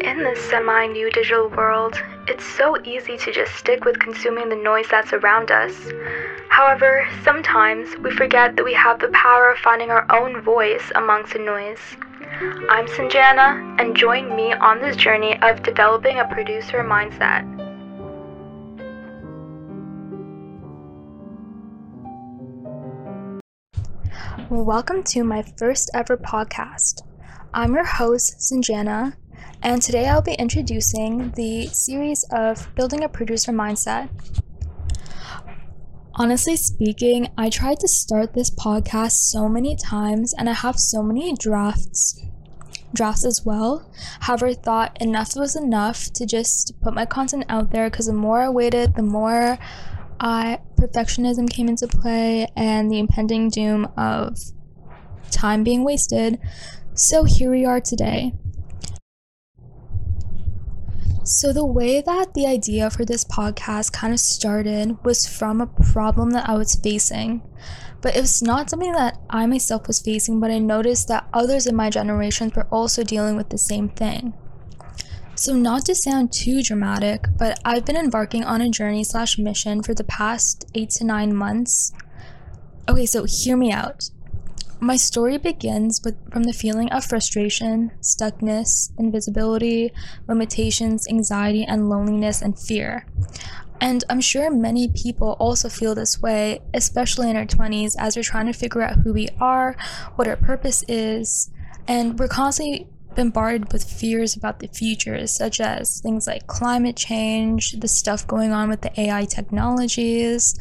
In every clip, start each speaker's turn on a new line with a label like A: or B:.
A: In this semi new digital world, it's so easy to just stick with consuming the noise that's around us. However, sometimes we forget that we have the power of finding our own voice amongst the noise. I'm Sanjana, and join me on this journey of developing a producer mindset. Welcome to my first ever podcast. I'm your host, Sanjana, and today I'll be introducing the series of Building a Producer Mindset. Honestly speaking, I tried to start this podcast so many times and I have so many drafts drafts as well. However, thought enough was enough to just put my content out there because the more I waited, the more I perfectionism came into play and the impending doom of time being wasted. So here we are today. So, the way that the idea for this podcast kind of started was from a problem that I was facing. But it was not something that I myself was facing, but I noticed that others in my generation were also dealing with the same thing. So, not to sound too dramatic, but I've been embarking on a journey slash mission for the past eight to nine months. Okay, so hear me out. My story begins with from the feeling of frustration, stuckness, invisibility, limitations, anxiety, and loneliness and fear. And I'm sure many people also feel this way, especially in our 20s, as we're trying to figure out who we are, what our purpose is, and we're constantly bombarded with fears about the future, such as things like climate change, the stuff going on with the AI technologies,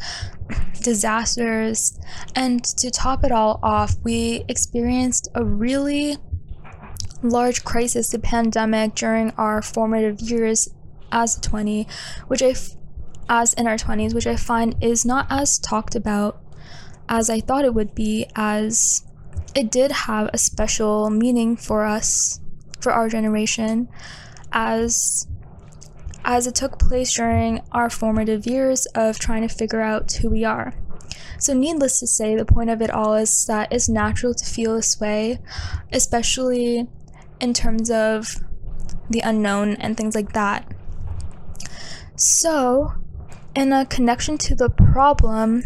A: disasters, and to top it all off, we experienced a really large crisis, the pandemic, during our formative years as a 20, which I, f- as in our 20s, which I find is not as talked about as I thought it would be, as it did have a special meaning for us for our generation as as it took place during our formative years of trying to figure out who we are. So, needless to say, the point of it all is that it's natural to feel this way, especially in terms of the unknown and things like that. So, in a connection to the problem,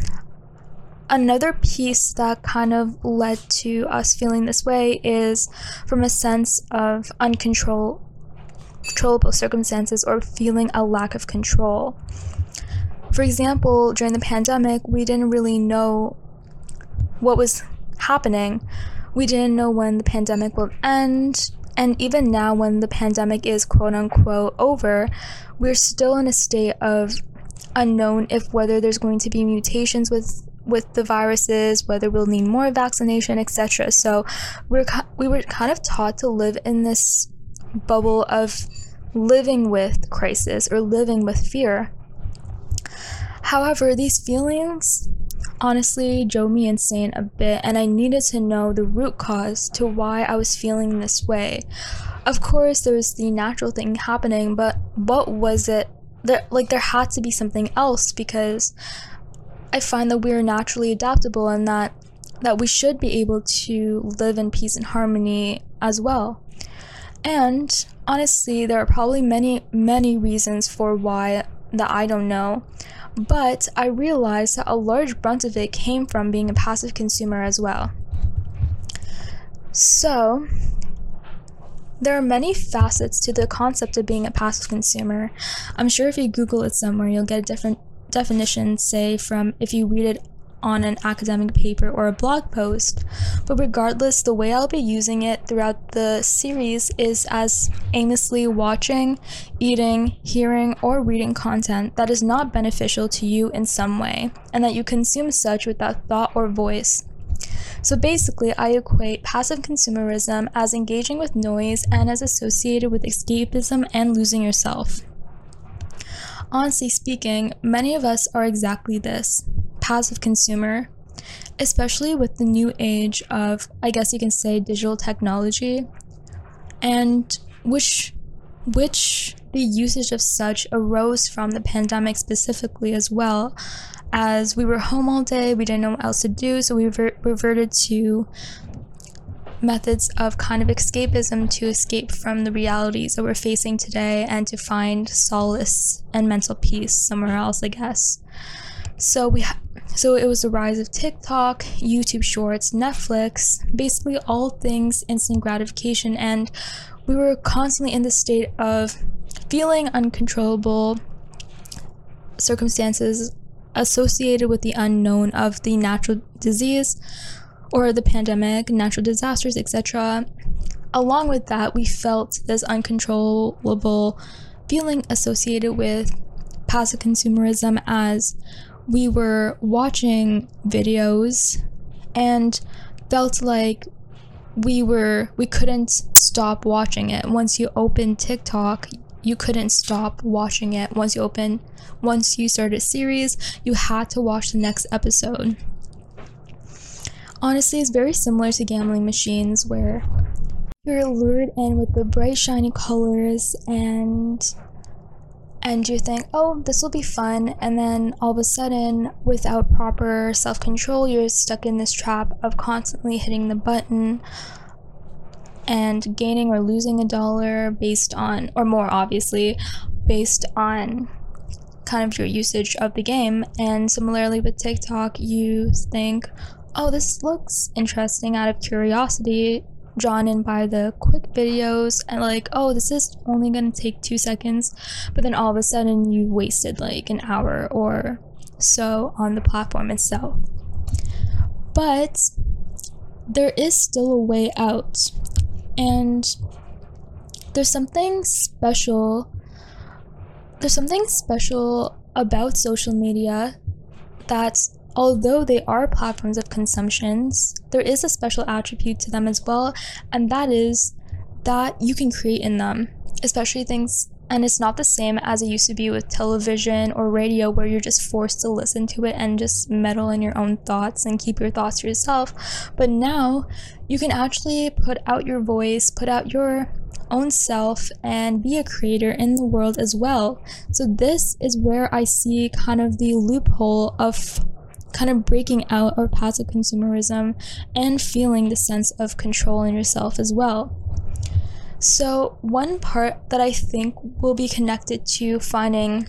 A: another piece that kind of led to us feeling this way is from a sense of uncontrollable circumstances or feeling a lack of control. For example, during the pandemic, we didn't really know what was happening. We didn't know when the pandemic would end. And even now, when the pandemic is quote unquote over, we're still in a state of unknown if whether there's going to be mutations with with the viruses, whether we'll need more vaccination, etc. So we're we were kind of taught to live in this bubble of living with crisis or living with fear. However, these feelings honestly drove me insane a bit, and I needed to know the root cause to why I was feeling this way. Of course, there was the natural thing happening, but what was it? There, like there had to be something else because I find that we're naturally adaptable and that that we should be able to live in peace and harmony as well. And honestly, there are probably many, many reasons for why that I don't know. But I realized that a large brunt of it came from being a passive consumer as well. So, there are many facets to the concept of being a passive consumer. I'm sure if you Google it somewhere, you'll get a different definition, say, from if you read it on an academic paper or a blog post. But regardless, the way I'll be using it throughout the series is as aimlessly watching, eating, hearing, or reading content that is not beneficial to you in some way, and that you consume such without thought or voice. So basically, I equate passive consumerism as engaging with noise and as associated with escapism and losing yourself. Honestly speaking, many of us are exactly this passive consumer, especially with the new age of, I guess you can say, digital technology, and which, which the usage of such arose from the pandemic specifically as well. As we were home all day, we didn't know what else to do, so we reverted to methods of kind of escapism to escape from the realities that we're facing today and to find solace and mental peace somewhere else, I guess. So we ha- so it was the rise of TikTok, YouTube Shorts, Netflix, basically all things instant gratification and we were constantly in the state of feeling uncontrollable circumstances associated with the unknown of the natural disease or the pandemic, natural disasters, etc. Along with that, we felt this uncontrollable feeling associated with passive consumerism as we were watching videos and felt like we were we couldn't stop watching it. Once you open tiktok you couldn't stop watching it. Once you open once you started a series you had to watch the next episode honestly it's very similar to gambling machines where you're lured in with the bright shiny colors and and you think oh this will be fun and then all of a sudden without proper self-control you're stuck in this trap of constantly hitting the button and gaining or losing a dollar based on, or more obviously, based on kind of your usage of the game. And similarly with TikTok, you think, oh, this looks interesting out of curiosity, drawn in by the quick videos, and like, oh, this is only gonna take two seconds. But then all of a sudden, you wasted like an hour or so on the platform itself. But there is still a way out. And there's something special. There's something special about social media that although they are platforms of consumptions, there is a special attribute to them as well, and that is that you can create in them, especially things and it's not the same as it used to be with television or radio where you're just forced to listen to it and just meddle in your own thoughts and keep your thoughts to yourself. But now you can actually put out your voice put out your own self and be a creator in the world as well. So this is where i see kind of the loophole of kind of breaking out of passive consumerism and feeling the sense of control in yourself as well so, one part that I think will be connected to finding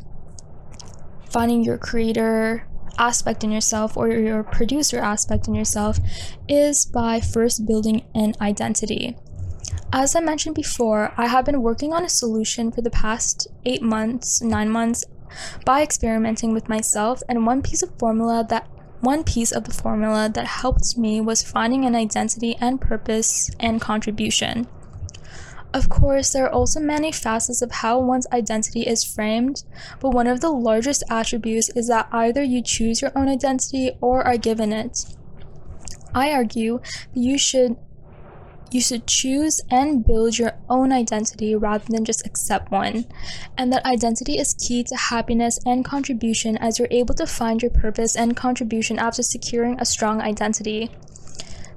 A: finding your creator aspect in yourself or your producer aspect in yourself is by first building an identity. As I mentioned before, I have been working on a solution for the past 8 months, 9 months by experimenting with myself and one piece of formula that one piece of the formula that helped me was finding an identity and purpose and contribution. Of course, there are also many facets of how one's identity is framed, but one of the largest attributes is that either you choose your own identity or are given it. I argue that you should you should choose and build your own identity rather than just accept one, and that identity is key to happiness and contribution as you're able to find your purpose and contribution after securing a strong identity.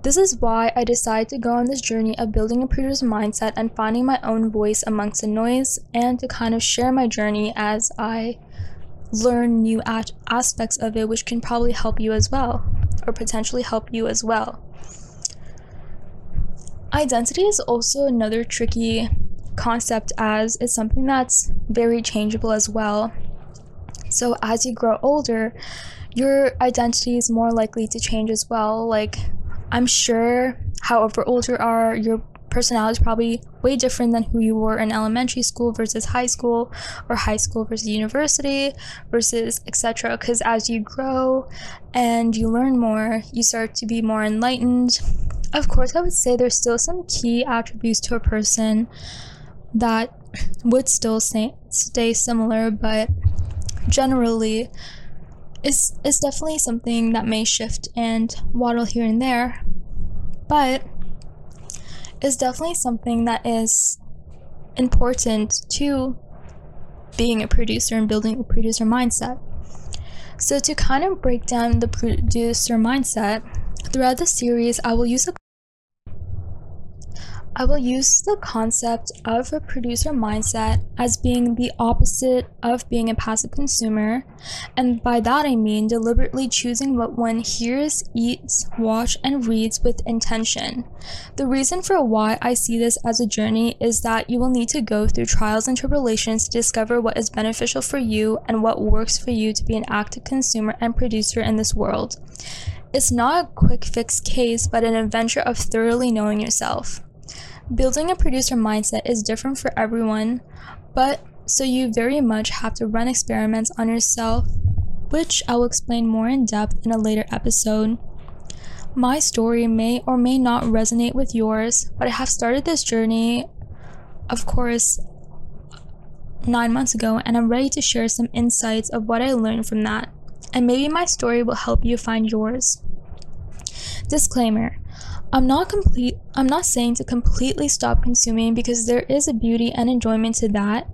A: This is why I decided to go on this journey of building a producer's mindset and finding my own voice amongst the noise and to kind of share my journey as I learn new aspects of it, which can probably help you as well, or potentially help you as well. Identity is also another tricky concept as it's something that's very changeable as well. So as you grow older, your identity is more likely to change as well. Like I'm sure, however old you are, your personality is probably way different than who you were in elementary school versus high school or high school versus university versus etc because as you grow and you learn more you start to be more enlightened of course i would say there's still some key attributes to a person that would still stay, stay similar but generally it's, it's definitely something that may shift and waddle here and there, but it's definitely something that is important to being a producer and building a producer mindset. So, to kind of break down the producer mindset, throughout the series, I will use a I will use the concept of a producer mindset as being the opposite of being a passive consumer, and by that I mean deliberately choosing what one hears, eats, watches, and reads with intention. The reason for why I see this as a journey is that you will need to go through trials and tribulations to discover what is beneficial for you and what works for you to be an active consumer and producer in this world. It's not a quick fix case, but an adventure of thoroughly knowing yourself. Building a producer mindset is different for everyone, but so you very much have to run experiments on yourself, which I will explain more in depth in a later episode. My story may or may not resonate with yours, but I have started this journey, of course, nine months ago, and I'm ready to share some insights of what I learned from that. And maybe my story will help you find yours. Disclaimer I'm not complete I'm not saying to completely stop consuming because there is a beauty and enjoyment to that.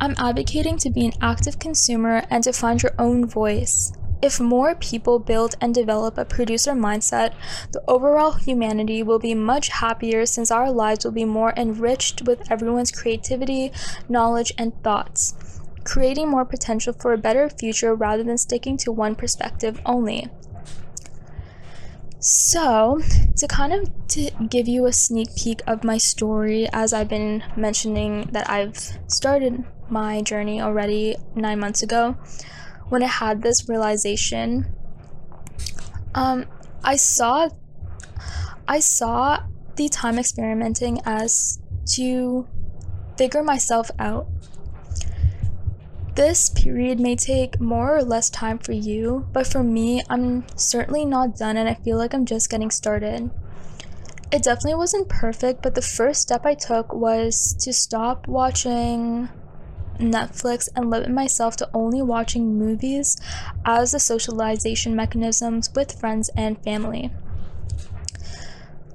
A: I'm advocating to be an active consumer and to find your own voice. If more people build and develop a producer mindset, the overall humanity will be much happier since our lives will be more enriched with everyone's creativity, knowledge, and thoughts, creating more potential for a better future rather than sticking to one perspective only. So, to kind of to give you a sneak peek of my story, as I've been mentioning that I've started my journey already nine months ago, when I had this realization, um, I saw, I saw the time experimenting as to figure myself out this period may take more or less time for you, but for me, I'm certainly not done and I feel like I'm just getting started. It definitely wasn't perfect, but the first step I took was to stop watching Netflix and limit myself to only watching movies as a socialization mechanisms with friends and family.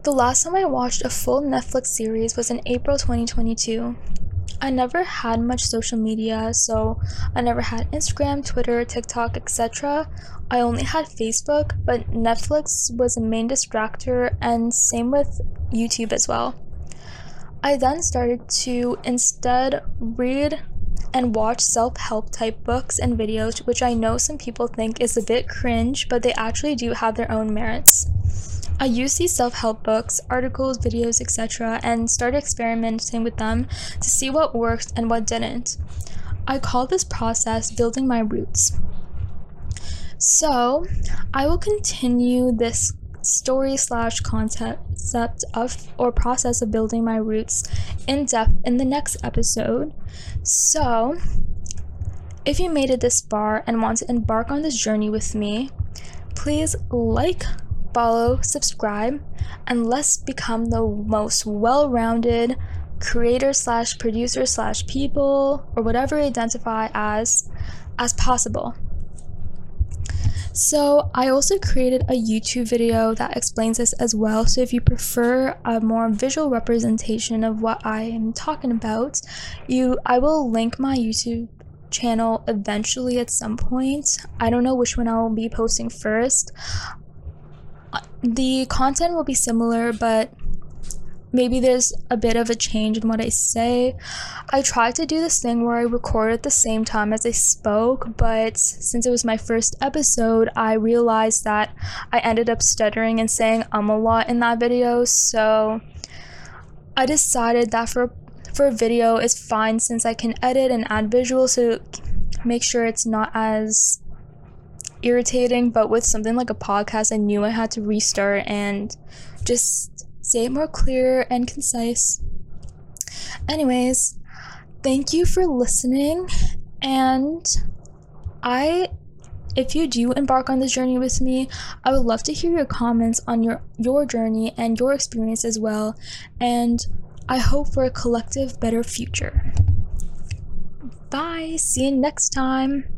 A: The last time I watched a full Netflix series was in April 2022. I never had much social media, so I never had Instagram, Twitter, TikTok, etc. I only had Facebook, but Netflix was a main distractor, and same with YouTube as well. I then started to instead read and watch self help type books and videos, which I know some people think is a bit cringe, but they actually do have their own merits. I used these self help books, articles, videos, etc., and started experimenting with them to see what worked and what didn't. I call this process building my roots. So, I will continue this story slash concept of or process of building my roots in depth in the next episode. So, if you made it this far and want to embark on this journey with me, please like, follow, subscribe, and let's become the most well rounded creator slash producer slash people or whatever identify as as possible. So, I also created a YouTube video that explains this as well. So, if you prefer a more visual representation of what I am talking about, you I will link my YouTube channel eventually at some point. I don't know which one I will be posting first the content will be similar, but maybe there's a bit of a change in what I say. I tried to do this thing where I record at the same time as I spoke, but since it was my first episode, I realized that I ended up stuttering and saying um a lot in that video, so I decided that for for a video it's fine since I can edit and add visuals to make sure it's not as irritating, but with something like a podcast, I knew I had to restart and just say it more clear and concise. Anyways, thank you for listening, and I if you do embark on this journey with me, I would love to hear your comments on your your journey and your experience as well, and I hope for a collective better future. Bye. See you next time.